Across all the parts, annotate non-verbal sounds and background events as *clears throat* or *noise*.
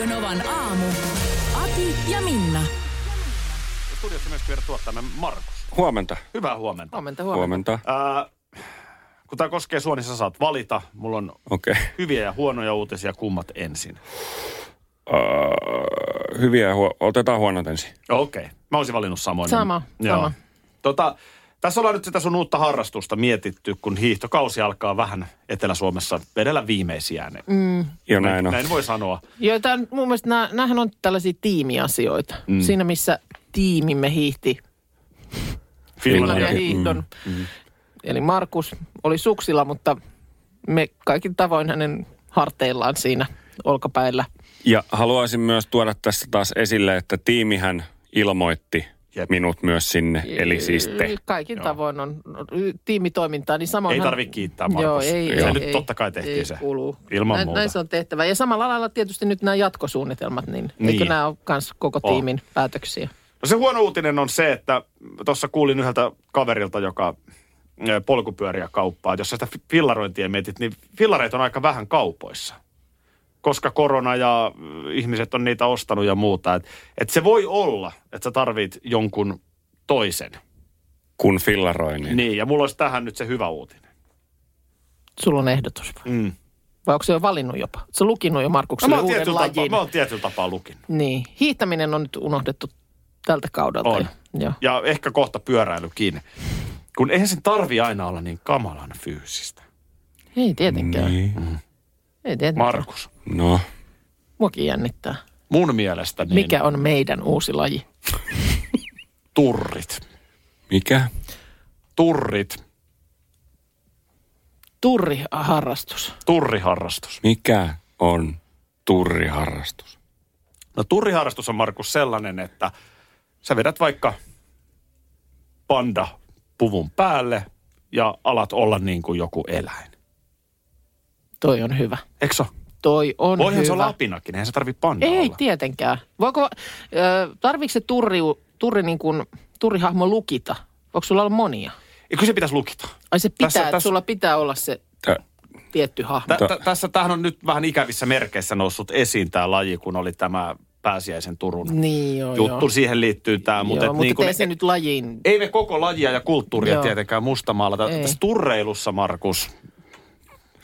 Radio Novan aamu. Ati ja Minna. Studiossa myös vielä tuottajamme Markus. Huomenta. Hyvää huomenta. Huomenta, huomenta. Huomenta. Ää, kun tämä koskee sua, niin sä saat valita. Mulla on. Okay. hyviä ja huonoja uutisia, kummat ensin. Uh, hyviä. Huo- Otetaan huonot ensin. Okei. Okay. Mä olisin valinnut samoin. Sama, Joo. sama. Tota, tässä ollaan nyt sitä sun uutta harrastusta mietitty, kun hiihtokausi alkaa vähän Etelä-Suomessa vedellä viimeisiään. Mm. Jo näin on. Näin voi sanoa. Joo, tää on, mun mielestä nämä, näähän on tällaisia tiimiasioita. Mm. Siinä, missä tiimimme hiihti Finlandia Finlandia. hiihdon. Mm. Eli Markus oli suksilla, mutta me kaikin tavoin hänen harteillaan siinä olkapäillä. Ja haluaisin myös tuoda tässä taas esille, että tiimihän ilmoitti Jep. minut myös sinne. Eli siis te. Kaikin Joo. tavoin on tiimitoimintaa, niin samoin Ei hän- tarvi kiittää, Markus. Joo, ei, Se ei, nyt ei, totta kai tehtiin ei se. Kuuluu. Ilman näin, muuta. näin se on tehtävä. Ja samalla lailla tietysti nyt nämä jatkosuunnitelmat, niin, Niin. eikö nämä ole myös koko On. tiimin päätöksiä? No se huono uutinen on se, että tuossa kuulin yhdeltä kaverilta, joka polkupyöriä kauppaa. Jos sä sitä fi- fillarointia mietit, niin fillareita on aika vähän kaupoissa. Koska korona ja ö, ihmiset on niitä ostanut ja muuta. Et, et se voi olla, että sä tarvit jonkun toisen. Kun fillaroin. Niin. Niin, ja mulla olisi tähän nyt se hyvä uutinen. Sulla on ehdotus vai? Mm. Vai onko se jo valinnut jopa? Sä lukinut jo No, Markukselle mä, uuden tietyllä lajin? tapaa, mä oon tietyllä tapaa lukinut. Niin. Hiihtäminen on nyt unohdettu tältä kaudelta. On. jo. Joo. Ja ehkä kohta pyöräilykin. Kun eihän sen tarvi aina olla niin kamalan fyysistä. Ei tietenkään. Niin. Ei tietenkään. Markus, No, Muakin jännittää. mun mielestä niin Mikä on meidän uusi laji? turrit. mikä? Turrit, Turriharrastus. turriharrastus. Mikä on turriharrastus? No turriharrastus on Markus sellainen, että sä vedät vaikka panda puvun päälle ja alat olla niin kuin joku eläin. Toi on hyvä. Eikö? Toi on Voihan hyvä. se olla apinakin, eihän se tarvi panda Ei olla. tietenkään. Voiko, äh, tarviiko se turri, turri niin kuin, turrihahmo lukita? Voiko sulla olla monia? Eikö se pitäisi lukita? Ai se pitää, Tässä- tässä, tässä- sulla pitää olla se Tä, tietty hahmo. Tä, tä, tässä tähän on nyt vähän ikävissä merkeissä noussut esiin tämä laji, kun oli tämä pääsiäisen Turun Niin joo, juttu. joo. Siihen liittyy tämä. Mutta, joo, et mutta niin kuin, se nyt lajiin. ei me koko lajia ja kulttuuria Joo. tietenkään mustamaalata. Ei. Tässä turreilussa, Markus,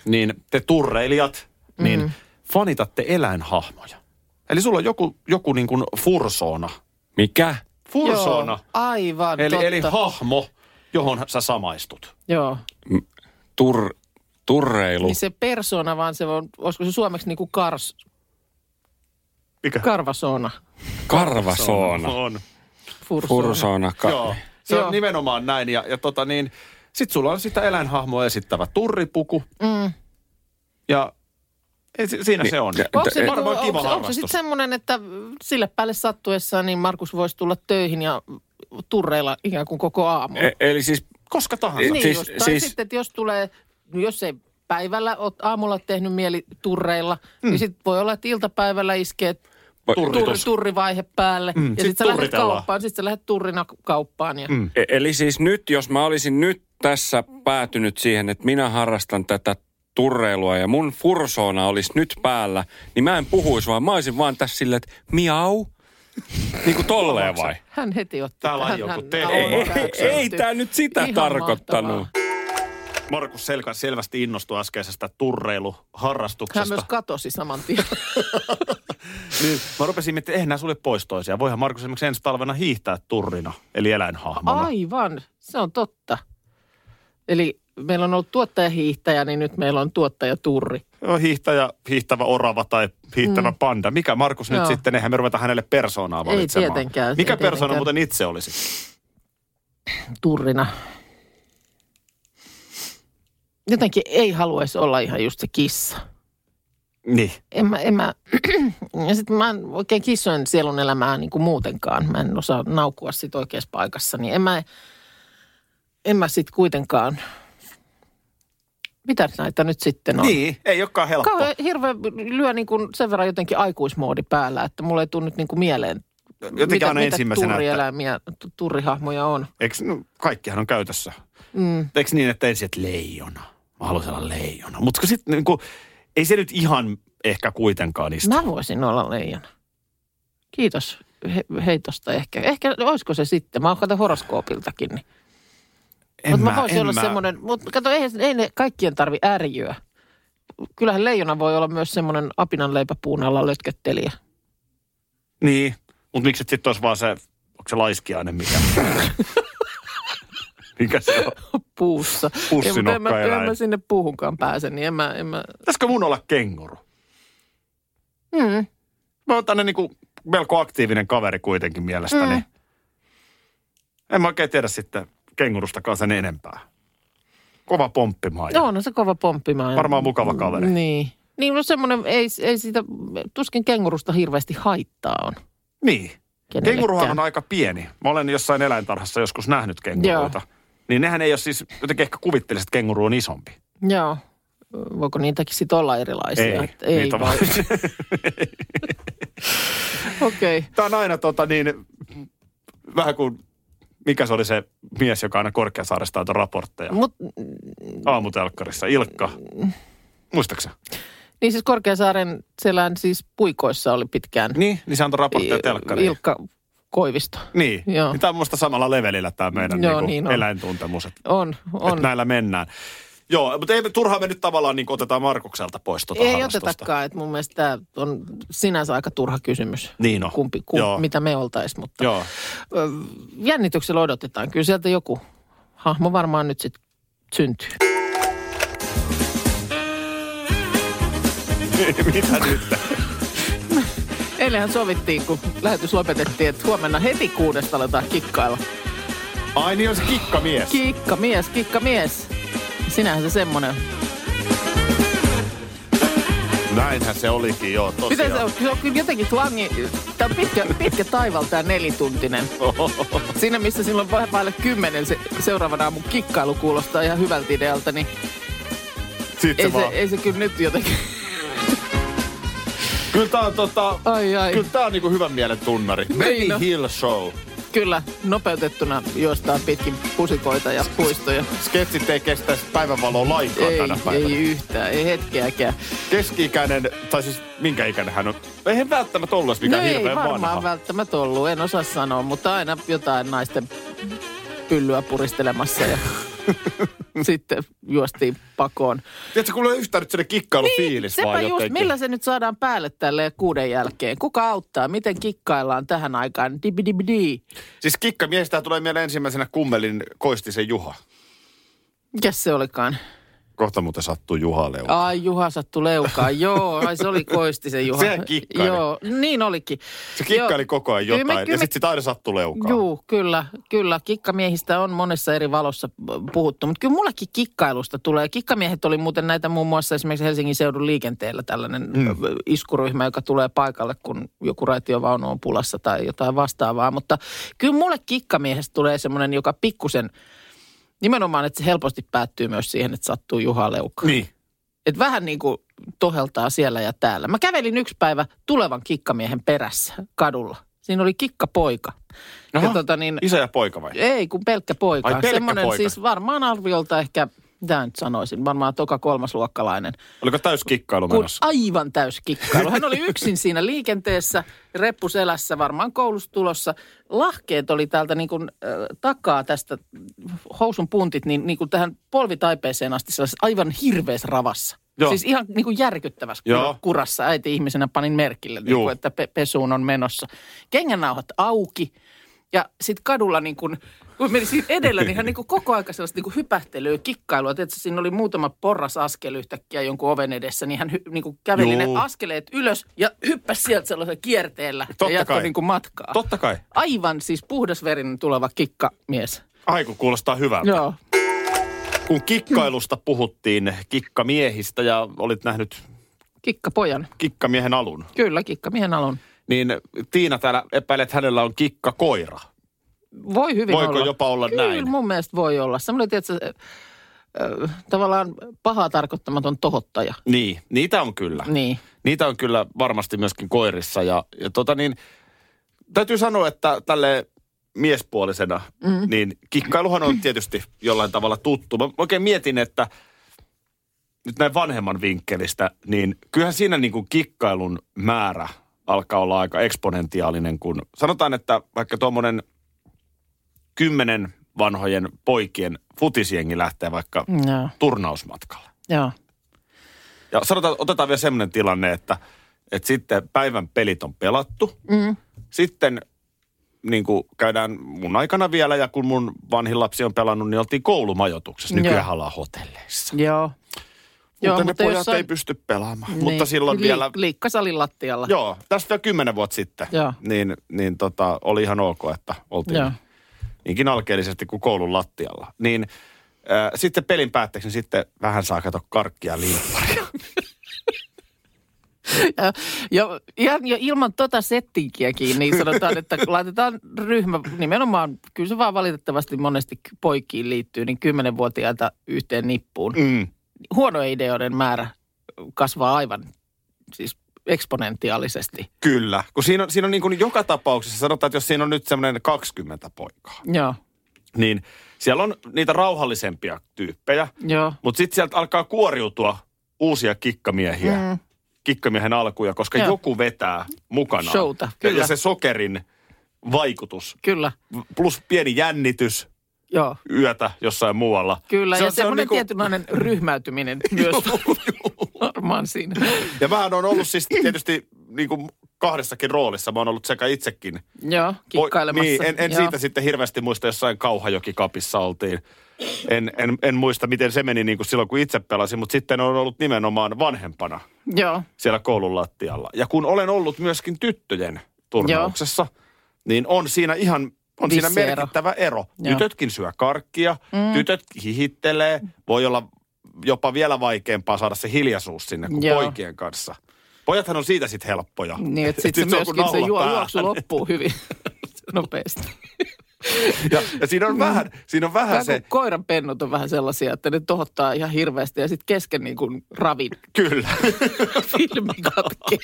niin te turreilijat, niin Mm. fanitatte eläinhahmoja. Eli sulla on joku, joku niin kuin fursoona. mikä? Fursoona. Joo, aivan, Eli, totta. eli hahmo, johon sä samaistut. Joo, Tur, turreilu. niin se persona vaan se on, olisiko se suomeksi niin kuin kars, Mikä? karvasoona, Karvasoona. On. fursoona. Fursoona. Ka- Joo, se Joo. on nimenomaan näin. Ja, ja tota niin, sit sulla on sitä eläinhahmoa esittävä turripuku. Mm. Ja siinä Niin, se on. Onko se, Varmaan onko, kiva onko se harrastus. sitten semmoinen, että sille päälle sattuessaan niin Markus voisi tulla töihin ja turreilla ikään kuin koko aamu? E- eli siis Koska tahansa. E- niin siis- just, tai siis- sitten, että jos tulee, jos ei päivällä oot aamulla tehnyt mieli turreilla, mm. niin sitten voi olla, että iltapäivällä iskee turri, Turritus. turrivaihe päälle. Mm, ja sit sitten sä lähdet kauppaan, sitten sä lähdet turrina kauppaan. Ja, Mm. E- Eli siis nyt, jos mä olisin nyt tässä päätynyt siihen, että minä harrastan tätä turreilua ja mun fursoona olisi nyt päällä, niin mä en puhuisi, vaan mä olisin vaan tässä silleen, että miau. Niin kuin tolleen vai? Hän heti ottaa. Tää laji hän- on hän- kuin te- hän- Ei- ei- ei tää nyt sitä Ihan tarkoittanut. mahtavaa. Markus Selkä selvästi innostui äskeisestä Hän turreiluharrastuksesta. myös katosi saman tien. *laughs* *laughs* Niin, mä rupesin miettimään, että eihän nämä sulle pois toisiaan. Voihan Markus esimerkiksi ensi talvena hiihtää turrina, eli eläinhahmona. Aivan, se on totta. Eli meillä on ollut tuottajahiihtäjä, niin nyt meillä on tuottajaturri. Joo, hiihtäjä, hiihtävä orava tai hiihtävä mm. panda. Mikä Markus nyt sitten, eihän me ruveta hänelle persoonaa Ei valitsemaan. tietenkään, Mikä ei persoona tietenkään. muuten itse olisi? Turrina. Jotenkin ei haluaisi olla ihan just se kissa. Niin. En mä, en mä, *clears throat* ja sit mä en oikein kissojen sielun elämää niin kuin muutenkaan. Mä en osaa naukua sit oikeassa paikassa, niin en mä, en mä sit kuitenkaan, mitä näitä nyt sitten on? Niin, ei olekaan helppo. Kauhean hirveä lyö niin kuin sen verran jotenkin aikuismoodi päällä, että mulle ei tule nyt niin kuin mieleen, Jotenkin mitä, aina mitä ensimmäisenä, että turrieläimiä, tu- turrihahmoja on. eikö, no, kaikkihan on käytössä. Mm. Eikö niin, että ensin, että leijona. Mä haluaisin olla leijona. Mutta sitten niin kuin, ei se nyt ihan ehkä kuitenkaan istu. Mä voisin olla leijona. Kiitos he, heitosta ehkä. Ehkä olisiko se sitten. Mä oon kato horoskoopiltakin. Niin. Mutta mä voisin en olla mä- semmoinen, mutta kato, ei, ei ne kaikkien tarvi ärjyä. Kyllähän leijona voi olla myös semmoinen apinanleipäpuun alla lötköttelijä. Niin, mutta miksi sitten olisi vaan se, onko se laiskiainen mikä? *laughs* mikä se on? *laughs* Puussa. Pussinokka en, mä, en mä sinne puuhunkaan pääse, niin en mä... En mä... Pitäisikö mun olla kenguru? Mm. Mä oon tänne niinku melko aktiivinen kaveri kuitenkin mielestäni. Mm. En mä oikein tiedä sitten kengurustakaan sen enempää. Kova pomppimaan. No, on se kova pomppimaan. Varmaan mukava kaveri. Niin. Niin, no semmoinen, ei, ei siitä, tuskin kengurusta hirveästi haittaa on. Niin. kenellekään. Kenguruhan on aika pieni. Mä olen jossain eläintarhassa joskus nähnyt kenguruita. Niin nehän ei ole siis, jotenkin ehkä kuvittelisi, että kenguru on isompi. Joo. Voiko niitäkin sitten olla erilaisia? Ei, ei niitä vaan. *laughs* Okei. Okay. Tämä on aina tota niin, vähän kuin, mikä se oli se mies, joka aina Korkeasaaresta antoi raportteja Mut, aamutelkkarissa, Ilkka. Muistaaksä? niin siis Korkeasaaren selän siis puikoissa oli pitkään Niin, niin se antoi raportteja telkkariin. Ilkka Koivisto. Niin, Joo. niin tämä on musta samalla levelillä tämä meidän Joo, niinku niin on. eläintuntemus, että, On, on. että näillä mennään. Joo, mutta ei turhaan me nyt tavallaan niin otetaan Markukselta pois tuota Ei harrastusta. otetakaan, että mun mielestä tämä on sinänsä aika turha kysymys. Niin on. Kumpi, kum, Joo. mitä me oltais, mutta Joo. jännityksellä odotetaan. Kyllä sieltä joku hahmo varmaan nyt sitten syntyy. *laughs* Mitä nyt? Eilenhän sovittiin, kun lähetys lopetettiin, että huomenna heti kuudesta aletaan kikkailla. Ai niin on se kikkamies. Kikka mies, kikka mies. Sinähän se semmonen. Näinhän se olikin, joo, tosiaan. Miten se on? Se on kyllä jotenkin twangi. Tämä on pitkä, pitkä taival, tämä nelituntinen. Siinä, missä silloin vähän päälle kymmenen se, seuraavan aamun kikkailu kuulostaa ihan hyvältä idealta, niin Sitten ei se, vaan. ei se kyllä nyt jotenkin... Kyllä tää on tota... Ai ai. Kyllä tää on niinku hyvän mielen tunnari. Niin Benny on. Hill Show. Kyllä, nopeutettuna juostaan pitkin pusikoita ja puistoja. Sketsit ei kestä päivänvaloa lainkaan Ei, tänä päivänä. ei yhtään, ei hetkeäkään. Keski-ikäinen, tai siis minkä ikäinen hän on? Eihän välttämättä ollut mikään no ei hirveän varmaan vanha. välttämättä ollut, en osaa sanoa, mutta aina jotain naisten pyllyä puristelemassa ja *laughs* sitten juostiin pakoon. Tiedätkö, ei yhtään nyt sellainen kikkailufiilis Sepä vaan just, jotenkin. millä se nyt saadaan päälle tälle kuuden jälkeen? Kuka auttaa? Miten kikkaillaan tähän aikaan? Dibidibidi. Siis kikkamiestä tulee mieleen ensimmäisenä kummelin Koistisen Juha. Mikäs se olikaan? Kohta muuten sattuu Juha Leuka. Ai Juha sattu leukaan. *laughs* Joo, ai se oli Koistisen Juha. Sehän kikkaili. Joo, niin olikin. Se kikkaili Joo. koko ajan Kyllä me- jotain, kyllä ja sitten sitä aina sattuu leukaan. Juu, kyllä, kyllä. Kikkamiehistä on monessa eri valossa puhuttu, mutta kyllä mullekin kikkailusta tulee. Kikkamiehet oli muuten näitä muun muassa esimerkiksi Helsingin seudun liikenteellä tällainen mm. iskuryhmä, joka tulee paikalle, kun joku raitiovaunu on pulassa tai jotain vastaavaa. Mutta kyllä mulle kikkamiehestä tulee semmoinen, joka pikkusen, nimenomaan, että se helposti päättyy myös siihen, että sattuu Juha Leukka. Niin. Että vähän niin kuin toheltaa siellä ja täällä. Mä kävelin yksi päivä tulevan kikkamiehen perässä kadulla. Siinä oli kikkapoika. Aha, Ja tota niin, Isä ja poika vai? ei, kun pelkkä poika. Ai, pelkkä Semmoinen poika. siis varmaan arviolta ehkä, mitä nyt sanoisin, varmaan toka kolmasluokkalainen. Oliko täys kikkailu Kun menossa? aivan täys kikkailu. Hän oli yksin siinä liikenteessä, reppu selässä, varmaan koulusta tulossa. Lahkeet oli täältä niin kuin, äh, takaa tästä housun puntit, niin, niin kuin tähän polvitaipeeseen asti sellaisessa aivan hirveässä ravassa. Joo. Siis ihan niin kuin järkyttävässä Joo. kur- kurassa äiti-ihmisenä panin merkille, niin kuin, että pe- pesuun on menossa. Kengännauhat auki ja sitten kadulla niin kuin, kun meni siinä edellä, niin hän niin kuin koko ajan sellaista niin kuin hypähtelyä, kikkailua. Tiedätkö, siinä oli muutama porras askel yhtäkkiä jonkun oven edessä, niin hän hy, niin kuin käveli Juu. ne askeleet ylös ja hyppäsi sieltä sellaisella kierteellä Totta ja jatkoi kai. niin kuin matkaa. Totta kai. Aivan siis puhdasverinen tuleva kikkamies. Aiku kuulostaa hyvältä. Joo. Kun kikkailusta puhuttiin, kikkamiehistä ja olit nähnyt Kikkapojan. kikkamiehen alun. Kyllä, kikkamiehen alun. Niin Tiina täällä epäilee, että hänellä on kikkakoira. Voi hyvin Voiko olla. jopa olla Kyllä, näin? mun mielestä voi olla. Semmoinen, tietysti, tavallaan pahaa tarkoittamaton tohottaja. Niin, niitä on kyllä. Niin. Niitä on kyllä varmasti myöskin koirissa. Ja, ja tota niin, täytyy sanoa, että tälle miespuolisena, mm. niin kikkailuhan on tietysti jollain tavalla tuttu. Mä oikein mietin, että nyt näin vanhemman vinkkelistä, niin kyllähän siinä niin kuin kikkailun määrä alkaa olla aika eksponentiaalinen, kun sanotaan, että vaikka tuommoinen kymmenen vanhojen poikien futisjengi lähtee vaikka Joo. turnausmatkalle. Joo. Ja sanotaan, otetaan vielä semmoinen tilanne, että, että sitten päivän pelit on pelattu. Mm. Sitten niin kuin käydään mun aikana vielä ja kun mun vanhin lapsi on pelannut, niin oltiin koulumajoituksessa. Nykyään Joo. ollaan hotelleissa. Joo. Joo, mutta ne pojat jossain- ei pysty pelaamaan. Niin. Mutta silloin Li- vielä, Liikkasalin lattialla. joo, tästä vielä kymmenen vuotta sitten, Joo. niin, niin tota, oli ihan ok, että oltiin Joo. Niinkin alkeellisesti kuin koulun lattialla. Niin äh, sitten pelin päätteeksi, niin sitten vähän saa kato karkkia limpparia. *laughs* Ja, ja ihan jo ilman tota settinkiäkin, niin sanotaan, että laitetaan ryhmä, nimenomaan, kyllä se vaan valitettavasti monesti poikkiin liittyy, niin kymmenenvuotiaita yhteen nippuun. Mm. Huonojen ideoiden määrä kasvaa aivan siis eksponentiaalisesti. Kyllä, kun siinä on, siinä on niin kuin joka tapauksessa, sanotaan, että jos siinä on nyt semmoinen 20 poikaa, Joo, niin siellä on niitä rauhallisempia tyyppejä, joo. mutta sitten sieltä alkaa kuoriutua uusia kikkamiehiä, mm. kikkamiehen alkuja, koska Joo. joku vetää mukanaan. Showta, Ja, kyllä. ja se sokerin vaikutus, Kyllä, plus pieni jännitys joo. yötä jossain muualla. Kyllä, Se ja on- se on semmoinen niinku- tietynlainen ryhmäytyminen *laughs* myös varmaan siinä. *laughs* Ja mähän on ollut siis tietysti niin kuin kahdessakin roolissa. Mä oon ollut sekä itsekin Joo, kikkailemassa. Niin, en, en Joo. siitä sitten hirveästi muista, jossain Kauhajokikapissa oltiin. En, en, en muista, miten se meni niin kuin silloin, kun itse pelasin, mutta sitten on ollut nimenomaan vanhempana Joo, siellä koulun lattialla. Ja kun olen ollut myöskin tyttöjen turnauksessa, niin on siinä ihan on siinä Vissi merkittävä ero. Joo. Tytötkin syö karkkia, mm. tytöt hihittelee, voi olla jopa vielä vaikeampaa saada se hiljaisuus sinne kuin Joo. poikien kanssa. Pojathan on siitä sitten helppoja. niin että Et *laughs* sitten sit kuin myöskin se juo, juoksu loppuu hyvin *laughs* nopeasti. Ja, ja siinä on vähän, siinä on vähän se, se... koiran pennut on vähän sellaisia, että ne tohottaa ihan hirveästi ja sitten kesken niin kuin ravin kyllä. *laughs* filmi katkee.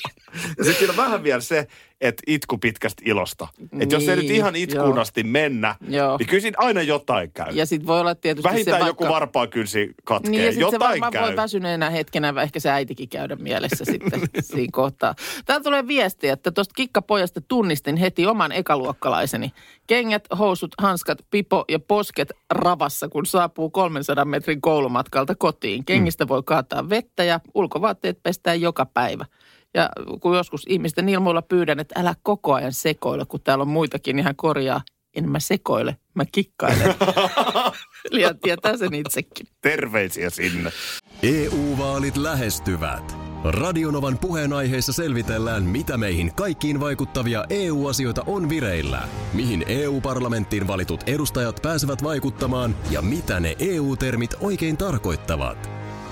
Ja sitten siinä on vähän vielä se, että itku pitkästä ilosta. Että jos ei nyt Niin, ihan itkuun joo. asti mennä, Joo. niin kyllä siinä aina jotain käy. Ja sitten voi olla tietysti Vähintään se joku vaikka... varpaakynsi katkee. Niin ja sitten se varmaan käy. voi väsyneenä hetkenä ehkä se äitikin käydä mielessä *laughs* sitten siinä kohtaa. Täällä tulee viesti, että tuosta kikkapojasta tunnistin heti oman ekaluokkalaiseni. Kengät, housut, hanskat, pipo ja posket ravassa, kun saapuu 300 metrin koulumatkalta kotiin. Kengistä voi kaataa vettä ja ulkovaatteet pestään joka päivä. Ja kun joskus ihmisten ilmoilla pyydän, että älä koko ajan sekoile, kun täällä on muitakin, niin hän korjaa, en mä sekoile, mä kikkailen. *laughs* Eli hän tietää sen itsekin. Terveisiä sinne. EU-vaalit lähestyvät. Radionovan puheenaiheessa selvitellään, mitä meihin kaikkiin vaikuttavia EU-asioita on vireillä, mihin EU-parlamenttiin valitut edustajat pääsevät vaikuttamaan ja mitä ne EU-termit oikein tarkoittavat.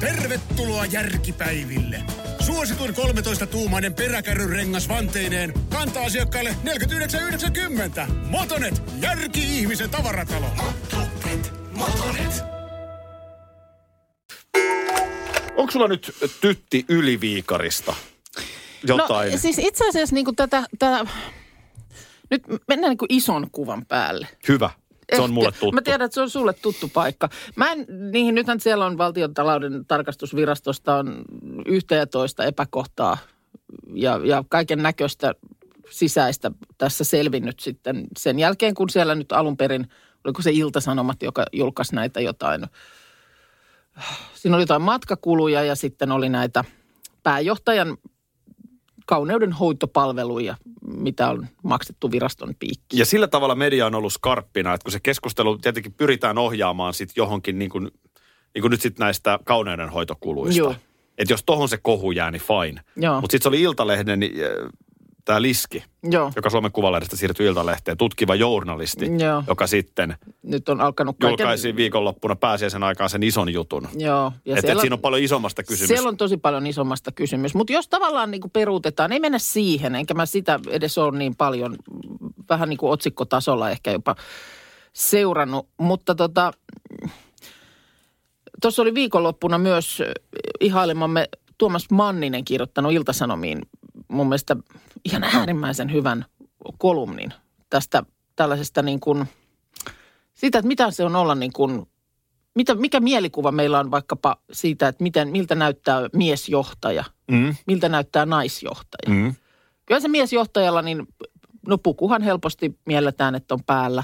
Tervetuloa järkipäiville! Suosituin 13-tuumainen peräkärryrengas vanteineen kantaa asiakkaille 49,90. Motonet, järki-ihmisen tavaratalo. Motonet, Motonet. Onko sulla nyt tytti yliviikarista jotain? No siis itse asiassa niin kuin tätä, tätä, nyt mennään niin kuin ison kuvan päälle. Hyvä. Se on mulle tuttu. Mä tiedän, että se on sulle tuttu paikka. Mä en, niihin, nythän siellä on valtiontalouden tarkastusvirastosta on yhtä ja toista epäkohtaa ja, ja kaiken näköistä sisäistä tässä selvinnyt sitten sen jälkeen, kun siellä nyt alun perin, oliko se Iltasanomat, joka julkaisi näitä jotain, siinä oli jotain matkakuluja ja sitten oli näitä pääjohtajan kauneudenhoitopalveluja, mitä on maksettu viraston piikkiin. Ja sillä tavalla media on ollut skarppina, että kun se keskustelu tietenkin pyritään ohjaamaan sit johonkin niin kuin, niin kuin nyt sit näistä kauneudenhoitokuluista. Joo. Että jos tohon se kohu jää, niin fine. Mutta sitten se oli Iltalehden niin, tämä Liski, Joo, joka Suomen Kuvalehdestä siirtyi Iltalehteen, tutkiva journalisti, Joo. joka sitten nyt on alkanut kaiken... julkaisi viikonloppuna pääsiäisen aikaan sen ison jutun. Joo. Ja Että et siinä on paljon isommasta kysymys. Siellä on tosi paljon isommasta kysymys. Mutta jos tavallaan niin kuin peruutetaan, ei mennä siihen, enkä mä sitä edes ole niin paljon, vähän niin kuin otsikkotasolla ehkä jopa seurannut. Mutta tota, tuossa oli viikonloppuna myös ihailemamme Tuomas Manninen kirjoittanut Iltasanomiin mun mielestä ihan äärimmäisen hyvän kolumnin tästä tällaisesta niin kuin, siitä, että mitä se on olla niin kuin mitä, mikä mielikuva meillä on vaikkapa siitä, että miten, miltä näyttää miesjohtaja, Mm, miltä näyttää naisjohtaja. mm. Kyllä se miesjohtajalla, niin no pukuhan helposti mielletään, että on päällä,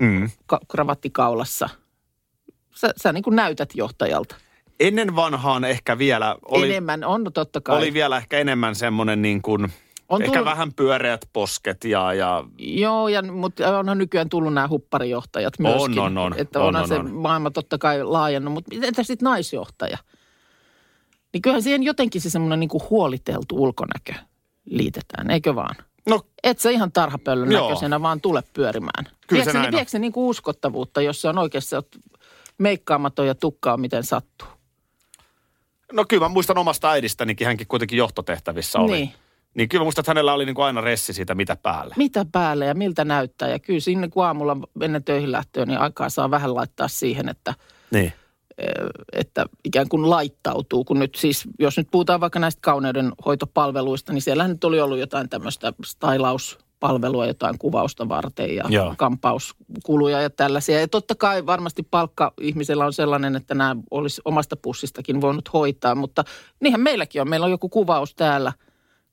Mm. ka- kravatti kaulassa. Sä, sä niin kuin näytät johtajalta. Ennen vanhaan ehkä vielä oli, Enemmän on totta kai. oli vielä ehkä enemmän semmoinen niin kuin, on ehkä tullut, vähän pyöreät posket ja, ja Joo, ja, mutta onhan nykyään tullut nämä hupparijohtajat myöskin. on, on. Että On, onhan on, se on. maailma totta kai laajennut, mutta entä sitten naisjohtaja? Niin kyllähän siihen jotenkin se semmoinen niin kuin huoliteltu ulkonäkö liitetään, eikö vaan? no Et sä ihan tarhapöllön Joo. näköisenä vaan tule pyörimään. Kyllä se viekö, näin niin, on. viekö se niin kuin uskottavuutta, jos se on oikeasti oot meikkaamaton ja tukkaa miten sattuu? No kyllä mä muistan omasta äidistänikin, hänkin kuitenkin johtotehtävissä oli. Niin. Niin kyllä mä muistan, että hänellä oli niin kuin aina ressi siitä, mitä päällä. Mitä päälle ja miltä näyttää? Ja kyllä sinne kun aamulla ennen töihin lähtöä, niin aikaa saa vähän laittaa siihen, että, Niin. että ikään kuin laittautuu. Kun nyt siis, jos nyt puhutaan vaikka näistä kauneudenhoitopalveluista, niin siellähän nyt oli ollut jotain tämmöistä stylauspalvelua, jotain kuvausta varten ja Joo. kampauskuluja ja tällaisia. Ja totta kai varmasti palkka ihmisellä on sellainen, että nämä olisi omasta pussistakin voinut hoitaa, mutta niinhän meilläkin on. Meillä on joku kuvaus täällä,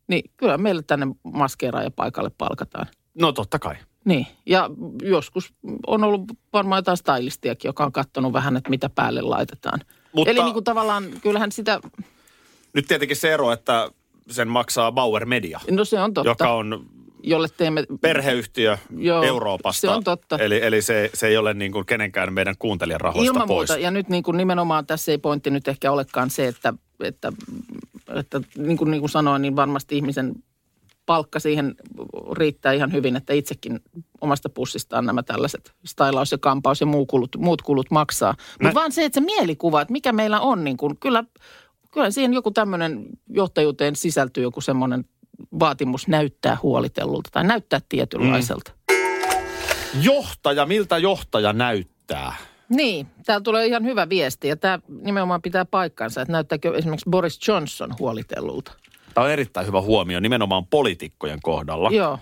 niin kyllä meillä tänne maskeeraaja paikalle palkataan. No totta kai. Niin, ja joskus on ollut varmaan jotain stylistiakin, joka on katsonut vähän, että mitä päälle laitetaan. Mutta- Eli niin kuin tavallaan, kyllähän sitä, Nyt tietenkin se ero, että sen maksaa Bauer Media, no se on totta, joka on jolle teemme... perheyhtiö Joo, Euroopasta. se on totta. Eli, eli se, se ei ole niin kuin kenenkään meidän kuuntelijan rahoista Ilman pois. muuta, ja nyt niin kuin nimenomaan tässä ei pointti nyt ehkä olekaan se, että, että, että niin, kuin, niin kuin sanoin, niin varmasti ihmisen palkka siihen riittää ihan hyvin, että itsekin omasta pussistaan nämä tällaiset stylaus ja kampaus ja muu kulut, muut kulut maksaa. Mutta vaan se, että se mielikuva, että mikä meillä on, niin kuin, kyllä, kyllä siihen joku tämmöinen johtajuuteen sisältyy joku semmoinen vaatimus näyttää huolitellulta tai näyttää tietynlaiselta. Johtaja, miltä johtaja näyttää? Niin, täällä tulee ihan hyvä viesti ja tämä nimenomaan pitää paikkansa, että näyttääkö esimerkiksi Boris Johnson huolitellulta. Tämä on erittäin hyvä huomio nimenomaan poliitikkojen kohdalla. Joo.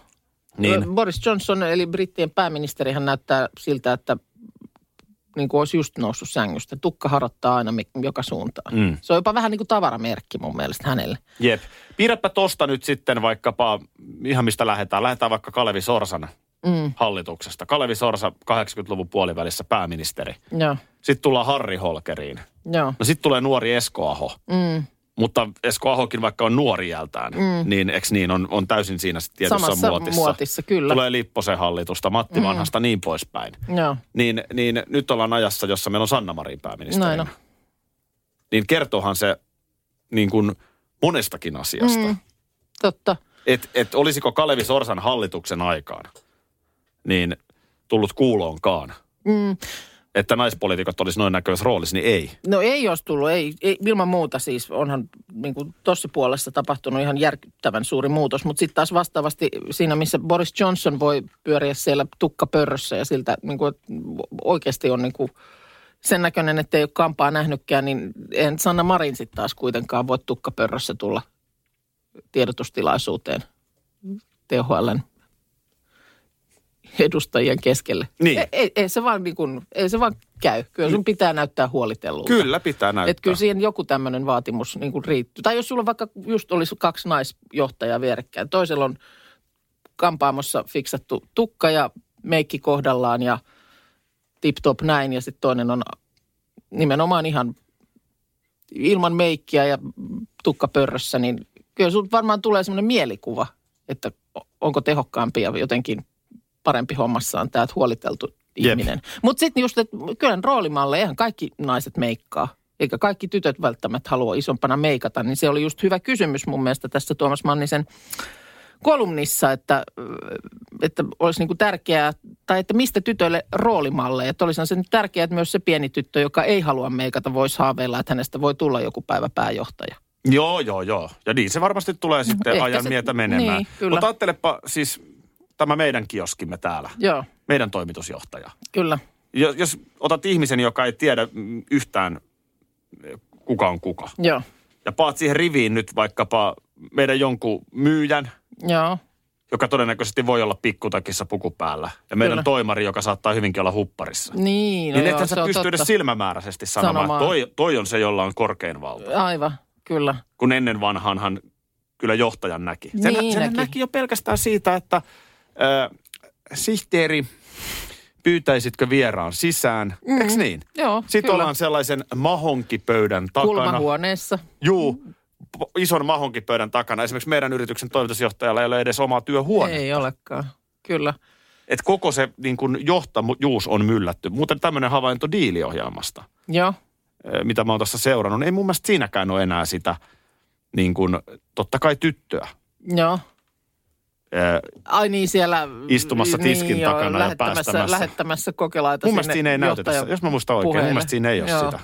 Niin. Boris Johnson eli brittien pääministerihän näyttää siltä, että niin kuin olisi just noussut sängystä. Tukka harottaa aina joka suuntaan. Mm. Se on jopa vähän niin kuin tavaramerkki mun mielestä hänelle. Jep. Piirräpä tosta nyt sitten vaikkapa, ihan mistä lähdetään. Lähdetään vaikka Kalevi Sorsan Mm, hallituksesta. Kalevi Sorsa 80-luvun puolivälissä pääministeri. joo, Sitten tullaan Harri Holkeriin. joo. No sitten tulee nuori Esko Aho. Mm, Mutta Esko Ahokin vaikka on nuori iältään, mm. niin eks niin, on, on täysin siinä tietyssä samassa muotissa. muotissa, kyllä. Tulee Lipposen hallitusta, Matti mm. Vanhasta niin poispäin. Joo, Niin, niin nyt ollaan ajassa, jossa meillä on Sanna Marin pääministeri. Näin on. Niin kertoohan se niin kuin monestakin asiasta. Mm. totta. Että et olisiko Kalevi Sorsan hallituksen aikaan niin tullut kuuloonkaan. Mm. Että naispoliitikot olisi noin näköisessä roolissa, niin ei. No ei olisi tullut, ei, ei ilman muuta siis. Onhan niin kuin puolessa tapahtunut ihan järkyttävän suuri muutos. Mutta sitten taas vastaavasti siinä, missä Boris Johnson voi pyöriä siellä tukkapörrössä ja siltä niin kuin, oikeasti on niin kuin sen näköinen, että ei ole kampaa nähnytkään, niin en Sanna Marin sitten taas kuitenkaan voi tukkapörrössä tulla tiedotustilaisuuteen THLn edustajien keskelle. Niin. Ei, ei, ei, se vaan niin kuin, ei se vaan käy. Kyllä sun pitää näyttää huolitellulta. Kyllä pitää näyttää. Että kyllä siihen joku tämmöinen vaatimus niin kuin riittyy. Tai jos sulla vaikka just olisi kaksi naisjohtajaa vierekkäin. Toisella on kampaamossa fiksattu tukka ja meikki kohdallaan ja tip-top näin. Ja sitten toinen on nimenomaan ihan ilman meikkiä ja tukkapörrössä, niin kyllä sinulla varmaan tulee semmoinen mielikuva, että onko tehokkaampi ja jotenkin parempi hommassaan tämä huoliteltu ihminen. Mutta sitten just, että kyllä roolimalle, eihän kaikki naiset meikkaa. Eikä kaikki tytöt välttämättä halua isompana meikata, niin se oli just hyvä kysymys mun mielestä tässä Tuomas Mannisen kolumnissa, että, että olisi niin kuin tärkeää, tai että mistä tytöille roolimalleja. Että olisi se nyt tärkeää, että myös se pieni tyttö, joka ei halua meikata, voisi haaveilla, että hänestä voi tulla joku päivä pääjohtaja. Joo, joo, joo. Ja niin se varmasti tulee *laughs* sitten Ehkä ajan se- myötä menemään. niin, kyllä. Mutta ajattelepa siis tämä meidän kioskimme täällä, Joo, meidän toimitusjohtaja. kyllä. Jos, jos otat ihmisen, joka ei tiedä yhtään, kuka on kuka, Joo, ja paat siihen riviin nyt vaikkapa meidän jonkun myyjän, joo, joka todennäköisesti voi olla pikkutakissa puku päällä, ja meidän Kyllä. toimari, joka saattaa hyvinkin olla hupparissa. niin. No niin joo, sä pysty edes silmämääräisesti sanomaan, Sanomaan. että toi, toi on se, jolla on korkein valta. Aivan, kyllä. kun ennen vanhanhan kyllä johtajan näki. Sen, Niin sen näki. näki. jo pelkästään siitä, että ö, sihteeri, pyytäisitkö vieraan sisään, mm. eikö niin? Joo, Sitten kyllä. ollaan sellaisen mahonkipöydän takana. Kulmahuoneessa. Juu, po- ison mahonkipöydän takana. Esimerkiksi meidän yrityksen toimitusjohtajalla ei ole edes omaa työhuonetta. Ei olekaan, kyllä. Et koko se niin kun johtajuus on myllätty. Muuten tämmöinen havainto diiliohjelmasta, Joo, mitä mä oon tässä seurannut. Ei mun mielestä siinäkään ole enää sitä, niin kun, totta kai tyttöä. joo. Ö, Ai niin, siellä... Istumassa tiskin joo, takana ja lähettämässä, päästämässä. lähettämässä kokelaita Mun sinne siinä ei näytetä. Jos mä muistan oikein, mun puheille. mielestä siinä ei ole Joo. sitä.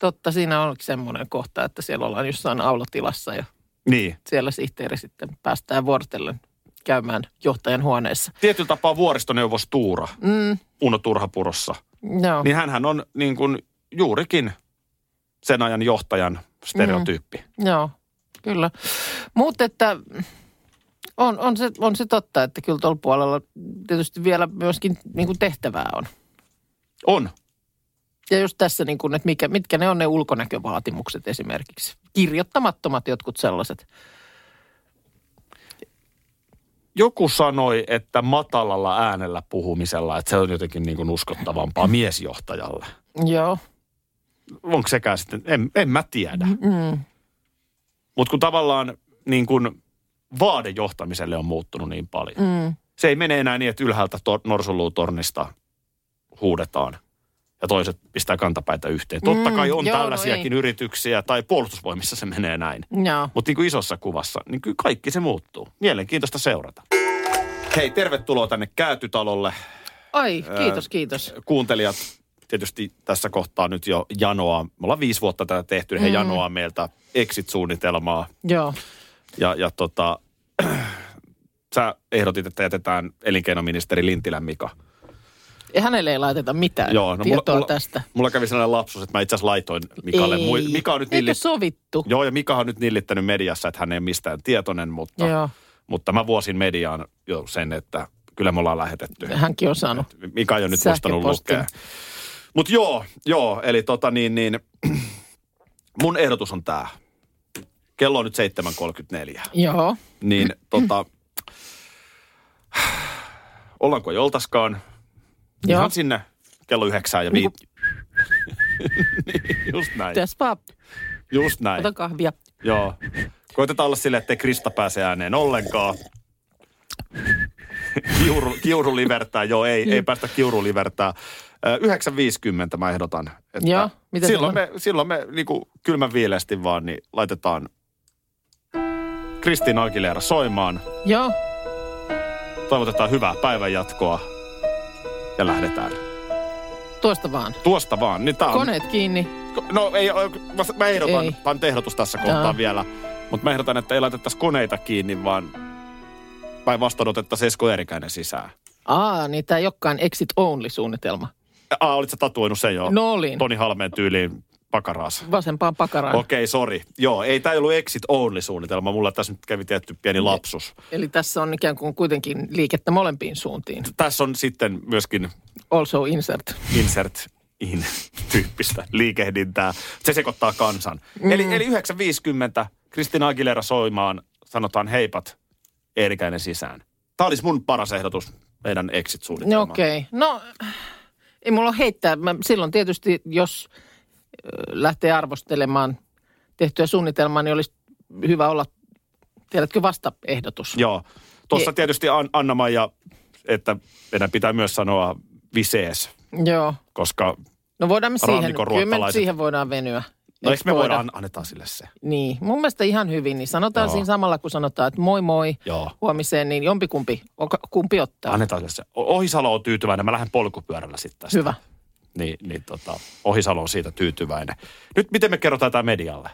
Totta, siinä on semmoinen kohta, että siellä ollaan jossain aulatilassa ja Niin. siellä sihteeri sitten päästään vuorotellen käymään johtajan huoneessa. Tietyllä tapaa vuoristoneuvos Tuura, Mm, Uno Turhapurossa, joo, niin hänhän on niin kuin juurikin sen ajan johtajan stereotyyppi. Mm. joo, kyllä. Mutta että on, on, se, on se totta, että kyllä tuolla puolella tietysti vielä myöskin niin kuin tehtävää on. On. Ja just tässä, niin kuin, että mikä, mitkä ne on ne ulkonäkövaatimukset esimerkiksi. Kirjoittamattomat jotkut sellaiset. Joku sanoi, että matalalla äänellä puhumisella, että se on jotenkin niin kuin uskottavampaa miesjohtajalle. Joo. Onko sekään sitten, en, en mä tiedä. Mm. Mutta kun tavallaan niin kuin vaade johtamiselle on muuttunut niin paljon. Mm. Se ei mene enää niin, että ylhäältä tor- norsuluutornista huudetaan ja toiset pistää kantapäitä yhteen. Totta Mm, kai on joo, no tällaisiakin ei. yrityksiä tai puolustusvoimissa se menee näin. Mutta niin kuin isossa kuvassa, niin kyllä kaikki se muuttuu. Mielenkiintoista seurata. Hei, tervetuloa tänne Käytytalolle. Ai, kiitos, kiitos. Kuuntelijat tietysti tässä kohtaa nyt jo janoa. Me ollaan viisi vuotta tätä tehty, niin he Mm. janoaa meiltä exit-suunnitelmaa. Joo. Ja, ja tota, *clears throat* sä ehdotit, että jätetään elinkeinoministeri Lintilän Mika. Ja hänelle ei laiteta mitään Joo, no tietoa mulla, tästä. Mulla, mulla kävi sellainen lapsus, että mä itse asiassa laitoin Mikalle. ei. Mika on nyt Eikö nilli... sovittu? Joo, ja Mika on nyt nillittänyt mediassa, että hän ei mistään tietoinen, mutta, Joo. mutta mä vuosin mediaan jo sen, että kyllä me ollaan lähetetty. Hänkin on saanut. Mika ei ole nyt muistanut lukea. Mutta joo, joo, eli tota niin, niin *clears throat* mun ehdotus on tämä. Kello on nyt 7.34. Joo. Niin *clears throat* tota, ollaanko ei oltaskaan? Joo. Ihan sinne kello yhdeksään ja Niin viit. *laughs* Just näin. Tässä vaan Just näin. ota kahvia. Joo. Koitetaan olla silleen, ettei Krista pääse ääneen ollenkaan. Kiuru, kiuru livertää, joo, ei, ei päästä kiuru livertää. Ö, 9.50 mä ehdotan. Että Joo, mitä silloin, me, silloin me niinku kylmän viileästi vaan niin laitetaan Kristiina Aguilera soimaan. Joo. Toivotetaan hyvää päivänjatkoa ja lähdetään. Tuosta vaan. Tuosta vaan. Niin tää on, Koneet kiinni. No ei, mä, ehdotan, Ei. on ehdotus tässä kohtaa Joo. vielä. Mutta mä ehdotan, että ei laitettaisi koneita kiinni, vaan päinvastoin otettaisiin Esko Eerikäinen sisään. Aa, niin tämä ei olekaan exit only-suunnitelma. Aa, olit sä tatuoinut sen jo? No olin. Toni Halmeen tyyliin pakaraas. Vasempaan pakaraan. Okei, okay, sori. Joo, ei tämä ollut exit only suunnitelma. Mulla tässä nyt kävi tietty pieni lapsus. Eli tässä on ikään kuin kuitenkin liikettä molempiin suuntiin. Tässä on sitten myöskin Also insert. insert in tyyppistä liikehdintää. Se sekoittaa kansan. Mm. Eli, eli 9.50 Kristina Aguilera soimaan, sanotaan heipat, Eerikäinen sisään. Tämä olisi mun paras ehdotus meidän No exit-suunnitelmaan. okei. Okay. No, ei mulla ole heittää. Mä, silloin tietysti, jos lähtee arvostelemaan tehtyä suunnitelmaa, niin olisi hyvä olla, tiedätkö, vastaehdotus. Joo. Tuossa Je- tietysti An- Anna-Maija, että meidän pitää myös sanoa visees, Joo. koska No voidaan me siihen, kyllä me siihen voidaan venyä. no eikö me voida, an- annetaan sille se. Niin, mun mielestä ihan hyvin. Niin sanotaan Joo. siinä samalla, kun sanotaan, että moi moi Joo. huomiseen, niin jompikumpi, kumpi ottaa. Annetaan sille se. Ohisalo on tyytyväinen, mä lähden polkupyörällä sitten tästä. Hyvä. Niin, niin tota, Ohisalo on siitä tyytyväinen. Nyt miten me kerrotaan tämä medialle?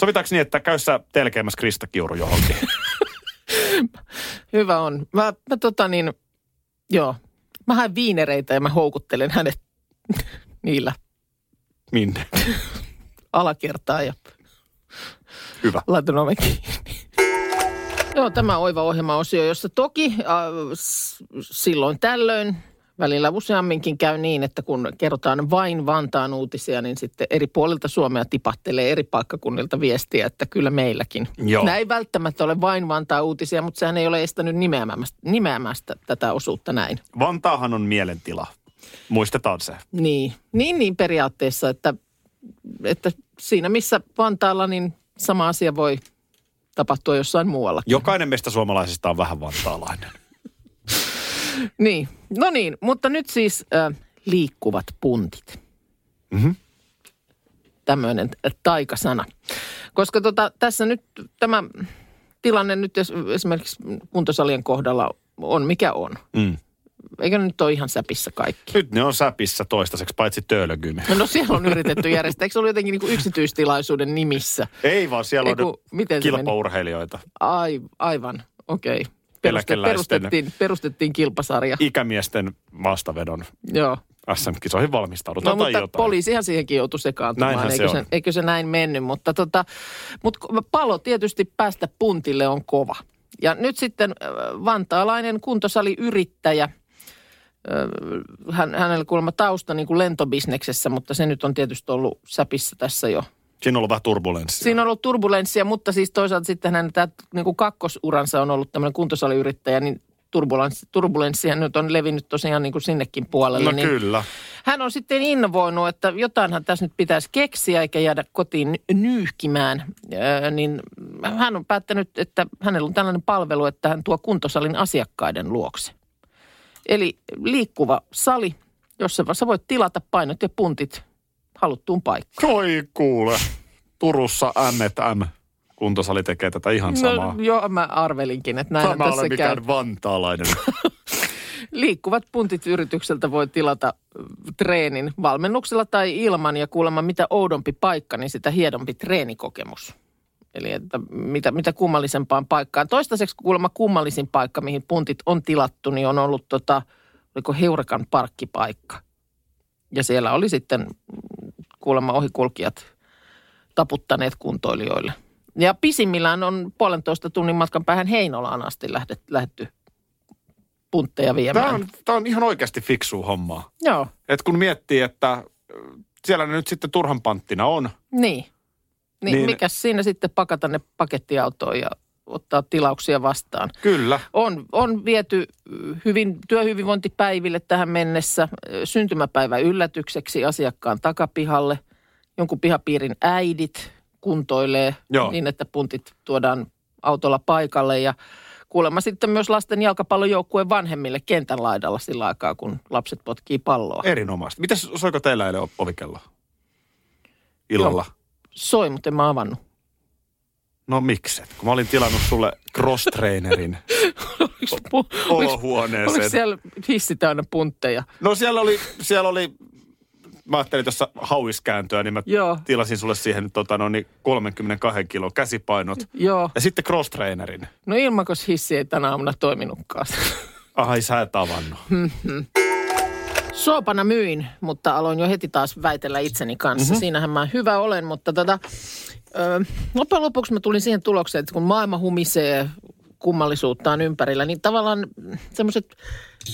Sovitaanko niin, että käy sä telkeämässä Krista Kiuru johonkin? *laughs* Hyvä on. Mä, mä tota niin, joo. Mä haen viinereitä ja mä houkuttelen hänet *laughs* niillä Minne? *laughs* alakertaa ja Hyvä. laitan oven kiinni. Joo, tämä oiva ohjelmaosio, jossa toki äh, s- silloin tällöin välillä useamminkin käy niin, että kun kerrotaan vain Vantaan uutisia, niin sitten eri puolilta Suomea tipahtelee eri paikkakunnilta viestiä, että kyllä meilläkin. Joo. Nämä ei välttämättä ole vain Vantaan uutisia, mutta sehän ei ole estänyt nimeämästä, nimeämästä tätä osuutta näin. Vantaahan on mielentila. Muistetaan se. Niin, niin, niin periaatteessa, että, että siinä missä Vantaalla, niin sama asia voi tapahtua jossain muualla. Jokainen meistä suomalaisista on vähän vantaalainen. Niin, no niin, mutta nyt siis äh, liikkuvat puntit. Mhm. Tämmöinen taikasana. Koska tota, tässä nyt tämä tilanne nyt es, esimerkiksi kuntosalien kohdalla on mikä on. Mm. Eikö nyt ole ihan säpissä kaikki? Nyt ne on säpissä toistaiseksi, paitsi Töölögymi. No, no siellä on yritetty järjestää. Eikö se ollut jotenkin niin kuin yksityistilaisuuden nimissä? Ei vaan, siellä Ei kun, on miten kilpaurheilijoita. Ai, aivan, okei. Okay. Eläkeläisten- perustettiin, perustettiin kilpasarja. Ikämiesten vastavedon Joo. SM-kisoihin valmistaudutaan No tai mutta jotain. poliisihan siihenkin joutui sekaantumaan, Näinhän se eikö, se, on. eikö se näin mennyt. Mutta, tota, mutta palo tietysti päästä puntille on kova. Ja nyt sitten vantaalainen kuntosaliyrittäjä, hän, hänellä kuulemma tausta niin kuin lentobisneksessä, mutta se nyt on tietysti ollut säpissä tässä jo. Siinä on ollut vähän turbulenssia. Siinä on ollut turbulenssia, mutta siis toisaalta sitten hänen tämä niin kuin kakkosuransa on ollut tämmöinen kuntosaliyrittäjä, niin turbulenssi, turbulenssia nyt on levinnyt tosiaan niin kuin sinnekin puolelle. No niin kyllä. hän on sitten innovoinut, että jotainhan tässä nyt pitäisi keksiä eikä jäädä kotiin nyyhkimään. Öö, niin hän on päättänyt, että hänellä on tällainen palvelu, että hän tuo kuntosalin asiakkaiden luokse. Eli liikkuva sali, jossa sä voit tilata painot ja puntit haluttuun paikkaan. Oi kuule. Turussa M&M kuntosali tekee tätä ihan samaa. No, joo, mä arvelinkin, että näin Tämä tässä ole käy. mikään vantaalainen. *laughs* Liikkuvat puntit yritykseltä voi tilata treenin valmennuksella tai ilman ja kuulemma mitä oudompi paikka, niin sitä hiedompi treenikokemus. Eli että mitä, mitä kummallisempaan paikkaan. Toistaiseksi kuulemma kummallisin paikka, mihin puntit on tilattu, niin on ollut tota, oliko Heurekan parkkipaikka. Ja siellä oli sitten kuulemma ohikulkijat taputtaneet kuntoilijoille. Ja pisimmillään on puolentoista tunnin matkan päähän Heinolaan asti lähdet, lähdetty puntteja viemään. Tämä on, tämä on ihan oikeasti fiksu hommaa. Joo, Et kun miettii, että äh, siellä ne nyt sitten turhan panttina on. niin. Niin, Niin- mikäs siinä sitten pakata ne pakettiautoon ja ottaa tilauksia vastaan. Kyllä. On, on viety hyvin työhyvinvointipäiville tähän mennessä syntymäpäivä yllätykseksi asiakkaan takapihalle. Jonkun pihapiirin äidit kuntoilee Joo. niin, että puntit tuodaan autolla paikalle ja kuulemma sitten myös lasten jalkapallojoukkueen vanhemmille kentän laidalla sillä aikaa, kun lapset potkii palloa. Erinomaista. Mitäs soiko teillä eilen ovikello? Illalla. Joo. Soi, mutta en mä avannut. No mikset? Kun mä olin tilannut sulle cross-trainerin *laughs* Oliko olohuoneeseen. siellä hissi täynnä puntteja? No siellä oli, siellä oli, mä ajattelin tuossa hauiskääntöä, niin mä Joo. tilasin sulle siihen tota, no, niin 32 kilon käsipainot. Joo. Ja sitten cross-trainerin. No ilmakos hissi ei tänä aamuna toiminutkaan. *laughs* Ai sä et avannut. Soopana myin, mutta aloin jo heti taas väitellä itseni kanssa. Mm-hmm. Siinähän mä hyvä olen, mutta tota, loppujen lopuksi mä tulin siihen tulokseen, että kun maailma humisee kummallisuuttaan ympärillä, niin tavallaan semmoiset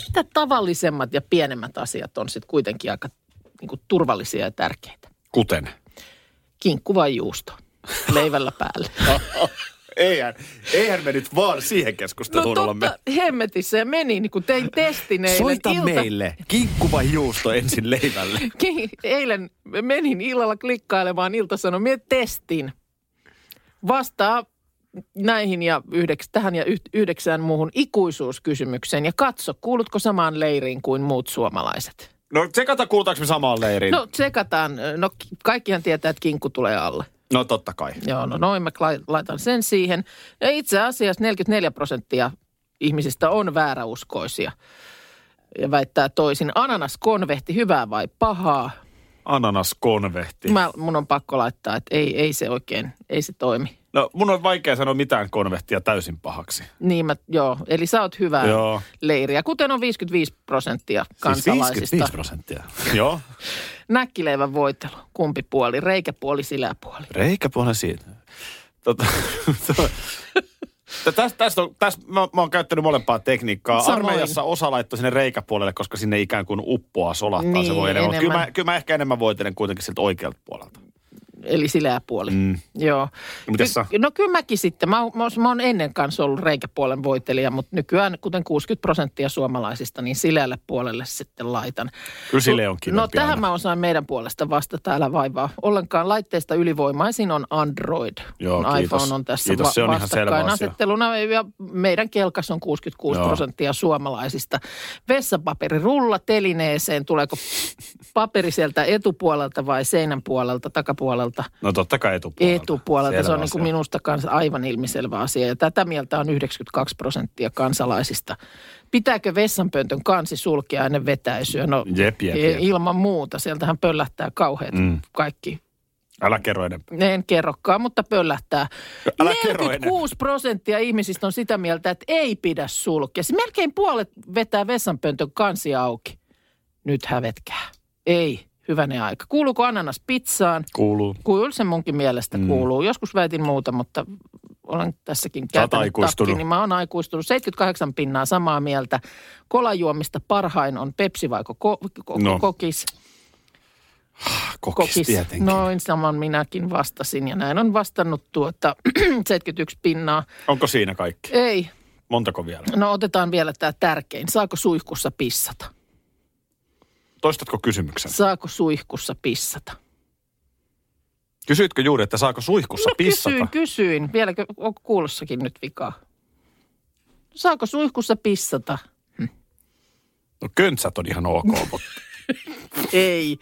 mitä tavallisemmat ja pienemmät asiat on sitten kuitenkin aika niin kuin, turvallisia ja tärkeitä. Kuten? Kinkku vai juusto leivällä päälle. *laughs* Eihän, eihän me nyt vaan siihen No keskusteluun totta, olemme. hemmetissä ja meni, niin kun tein testin eilen. Soita ilta- meille. Kinkku vai juusto ensin leivälle? *laughs* Ki- Eilen menin illalla klikkailemaan iltasanomien testin. Vastaa näihin ja yhdeks, tähän ja yh- yhdeksään muuhun ikuisuuskysymykseen. Ja katso, kuulutko samaan leiriin kuin muut suomalaiset? No tsekata kuulutaanko me samaan leiriin. No tsekataan. No kaikkihan tietää, että kinkku tulee alle. No totta kai. Joo, no noin mä lai- laitan sen siihen. Ja itse asiassa 44 prosenttia ihmisistä on vääräuskoisia. Ja väittää toisin. Ananas konvehti, hyvää vai pahaa? Ananas konvehti. Mä, mun on pakko laittaa, että ei, ei se oikein, ei se toimi. No mun on vaikea sanoa mitään konvehtia täysin pahaksi. Niin mä, joo, eli sä oot hyvää Joo. leiriä, kuten on 55 prosenttia Siis kansalaisista. 55 prosenttia. Joo. *laughs* Näkkileivän voitelu, kumpi puoli, reikäpuoli, siläpuoli. Reikäpuolen siitä. Tota, *laughs* Tästä, tästä on, tästä, mä, mä oon käyttänyt molempaa tekniikkaa. Samoin. Armeijassa osa laittoi sinne reikäpuolelle, koska sinne ikään kuin uppoaa solahtaa Niin, se voi enemmän. Kyllä enemmän. mä, kyllä mä ehkä enemmän voitelen kuitenkin siltä oikealta puolelta. Eli siläpuoli. Mm. Joo. mites sä? No kyllä mäkin sitten. Mä, mä, mä oon ennen kanssa ollut reikäpuolen voitelija, mutta nykyään kuten 60 prosenttia suomalaisista, niin sileälle puolelle sitten laitan. Kyllä sille on No tähän aina. mä osaan meidän puolesta vastata, älä vaivaa. Ollenkaan laitteista ylivoimaisin on Android. Joo, kun kiitos. iPhone on tässä Kiitos, se on ihan selvä asia. vastakkainasetteluna. Ja meidän kelkas on 66 Joo. prosenttia suomalaisista. Vessapaperirulla telineeseen, tuleeko paperi sieltä etupuolelta vai seinän puolelta, takapuolelta? No totta kai etupuolelta. etupuolelta. Se Selvä on niin kuin minusta kanssa aivan ilmiselvä asia. Ja tätä mieltä on 92 prosenttia kansalaisista. Pitääkö vessanpöntön kansi sulkea ennen vetäisyä? No Jep, jep, e- jep. ilman muuta. Sieltähän pöllähtää kauheat Mm. kaikki. Älä kerro enempää. En kerrokaan, mutta pöllähtää. Älä kerro 46 prosenttia ihmisistä on sitä mieltä, että ei pidä sulkea. Melkein puolet vetää vessanpöntön kansi auki. Nyt hävetkää. Ei, hyvänen aika. Kuuluuko ananas pizzaan? Kuuluu. Kyllä se munkin mielestä Mm. kuuluu. Joskus väitin muuta, mutta olen tässäkin aikuistunut. takkiin, niin mä oon aikuistunut. 78 pinnaa samaa mieltä. Kolajuomista parhain on Pepsi vai ko- ko- No. kokis? Kokis, tietenkin. Noin saman minäkin vastasin ja näin on vastannut tuota *clears throat* 71 pinnaa. Onko siinä kaikki? Ei, Montako vielä? no otetaan vielä tämä tärkein. Saako suihkussa pissata? Toistatko kysymyksen? Saako suihkussa pissata? Kysyitkö juuri, että saako suihkussa no pissata? kysyin, kysyin. Vieläkö, onko kuulossakin nyt vikaa? Saako suihkussa pissata? No köntsät on ihan ok, *laughs* mutta... Ei.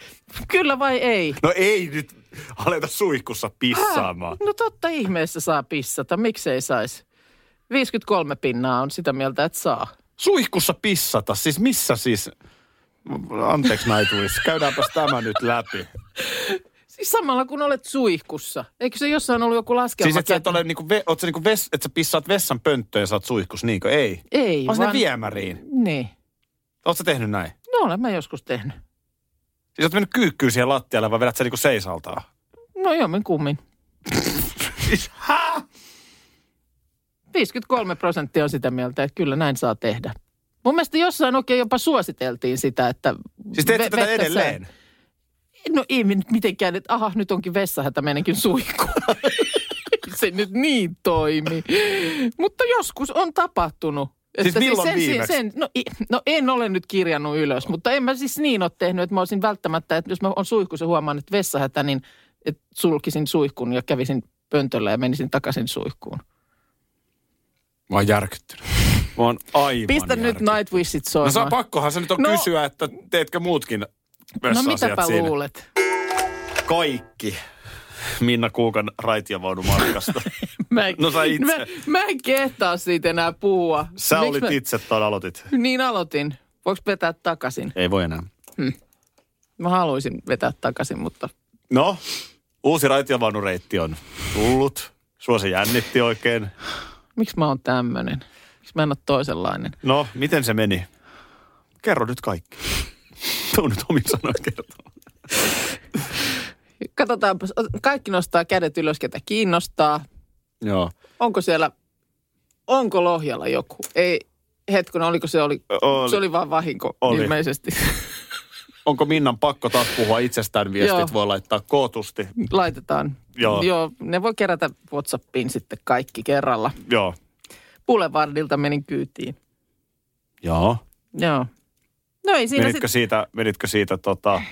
Kyllä vai ei? No ei nyt aleta suihkussa pissaamaan. No totta ihmeessä saa pissata. Miksei saisi? 53 pinnaa on sitä mieltä, että saa. Suihkussa pissata? Siis missä siis... Anteeksi Nightwish, käydäänpäs tämä nyt läpi. Siis samalla kun olet suihkussa. Eikö se jossain ollut joku laskelma? Siis et sä et ole niinku, ve, oot sä niinku ves, että sä pissaat vessan pönttöön ja sä oot suihkus, niinkö? Ei. Ei, Vaan sinne vaan... viemäriin. Niin. Oot sä tehnyt näin? No olen mä joskus tehnyt. Siis oot mennyt kyykkyyn siihen lattialle vai vedät sä niinku seisaltaa? No jommin kummin. Siis, hä? 53 prosenttia on sitä mieltä, että kyllä näin saa tehdä. Mun mielestä jossain oikein jopa suositeltiin sitä, että... Siis teet ve- tätä vettä edelleen? No ei me nyt mitenkään, että aha, nyt onkin vessahätä, menenkin suihkuun. *laughs* se nyt niin toimi. Mutta joskus on tapahtunut. Siis milloin sen, viimeksi? Sen, no, no en ole nyt kirjannut ylös, mutta en mä siis niin ole tehnyt, että mä olisin välttämättä, että jos mä on suihkussa huomaan, että vessahätä, niin että sulkisin suihkun ja kävisin pöntöllä ja menisin takaisin suihkuun. Mä oon järkyttynyt. Mä oon aivan Pistä nyt. Nightwishit No soimaan. saa pakkohan se nyt on No- kysyä, että teetkö muutkin no mitäpä siinä? luulet? Kaikki. Minna Kuukan raitiovaunumatkasta. *laughs* Mä en, No sä itse. Mä, mä en kehtaa siitä enää puhua. Sä Miks olit mä, itse tuon aloitit. Niin aloitin. Voinko vetää takaisin? Ei voi enää. Mä haluaisin vetää takaisin, mutta No, uusi raitiovaunureitti on tullut. Sua se jännitti oikein. miksi mä oon tämmönen? Miksi mä en ole toisenlainen? No, miten se meni? Kerro nyt kaikki. Tuu nyt omin sanoin kertomaan. Katsotaanpa. Kaikki nostaa kädet ylös, ketä kiinnostaa. Joo. Onko siellä, onko Lohjalla joku? Ei, hetkinen, oliko se, oli, Oli. se oli vaan vahinko Oli. ilmeisesti. Onko Minnan pakko taas puhua itsestään viestit? Joo. Voi laittaa kootusti. Laitetaan. Joo. Joo. Ne voi kerätä Whatsappiin sitten kaikki kerralla. Joo. Boulevardilta menin kyytiin. Joo. Joo. No ei siinä Menitkö sitten, siitä, menitkö siitä tota,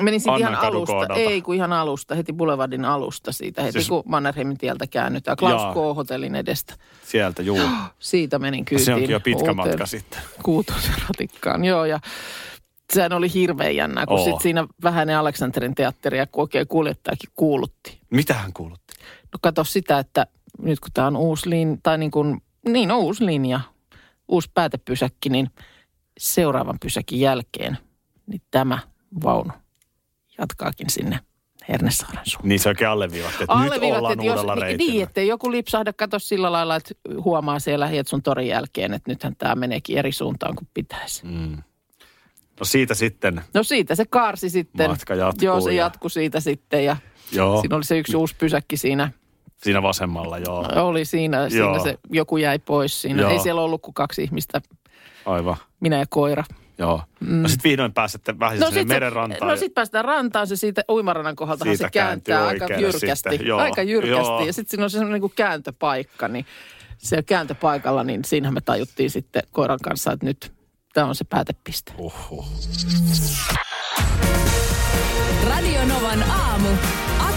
menin sitten ihan alusta. kohdalta? Ei, kun ihan alusta, heti Boulevardin alusta siitä, heti Siis- kun Mannerheimin tieltä käännytään. Klaus Jaa. K-hotellin edestä. sieltä, juu. *gasps* Siitä menin kyytiin. Se onkin jo pitkä uuteen matka sitten. *laughs* Kuutosen ratikkaan, joo. Ja sehän oli hirveän jännää, kun sitten siinä vähän ne Aleksanterin teatteria, kun oikein kuljettajakin kuulutti. Mitä hän kuulutti? No kato sitä, että nyt kun tämä on uusi linja, tai niin kuin, niin on uusi linja, uusi päätepysäkki, niin seuraavan pysäkin jälkeen, niin tämä vaunu jatkaakin sinne Hernesaaren suuntaan. Niin se oikein alleviivatti, että nyt ollaan uudella reitillä. Niin, että joku lipsahda, kato sillä lailla, että huomaa siellä Hietsun torin jälkeen, että nythän tämä meneekin eri suuntaan kuin pitäisi. Mm. No siitä sitten, No siitä se kaarsi sitten. Matka jatkuu Joo, se ja- jatkui siitä sitten ja joo, siinä oli se yksi uusi pysäkki siinä. Siinä vasemmalla, joo. Oli siinä, siinä Joo. se, joku jäi pois siinä. Joo. Ei siellä ollut kuin kaksi ihmistä, Aivan, minä ja koira. joo. Mm. No sitten vihdoin pääsette vähän no sinne sit se- merenrantaan. no sit päästään rantaan, se siitä uimarannan kohdaltahan Siitä se kääntää aika jyrkästi. sitten, joo, aika jyrkästi. joo. Ja sitten siinä on se semmoinen niin kääntöpaikka, niin se kääntöpaikalla, niin siinähän me tajuttiin sitten koiran kanssa, että nyt tämä on se päätepiste. Uhuh. Radio Novan aamu.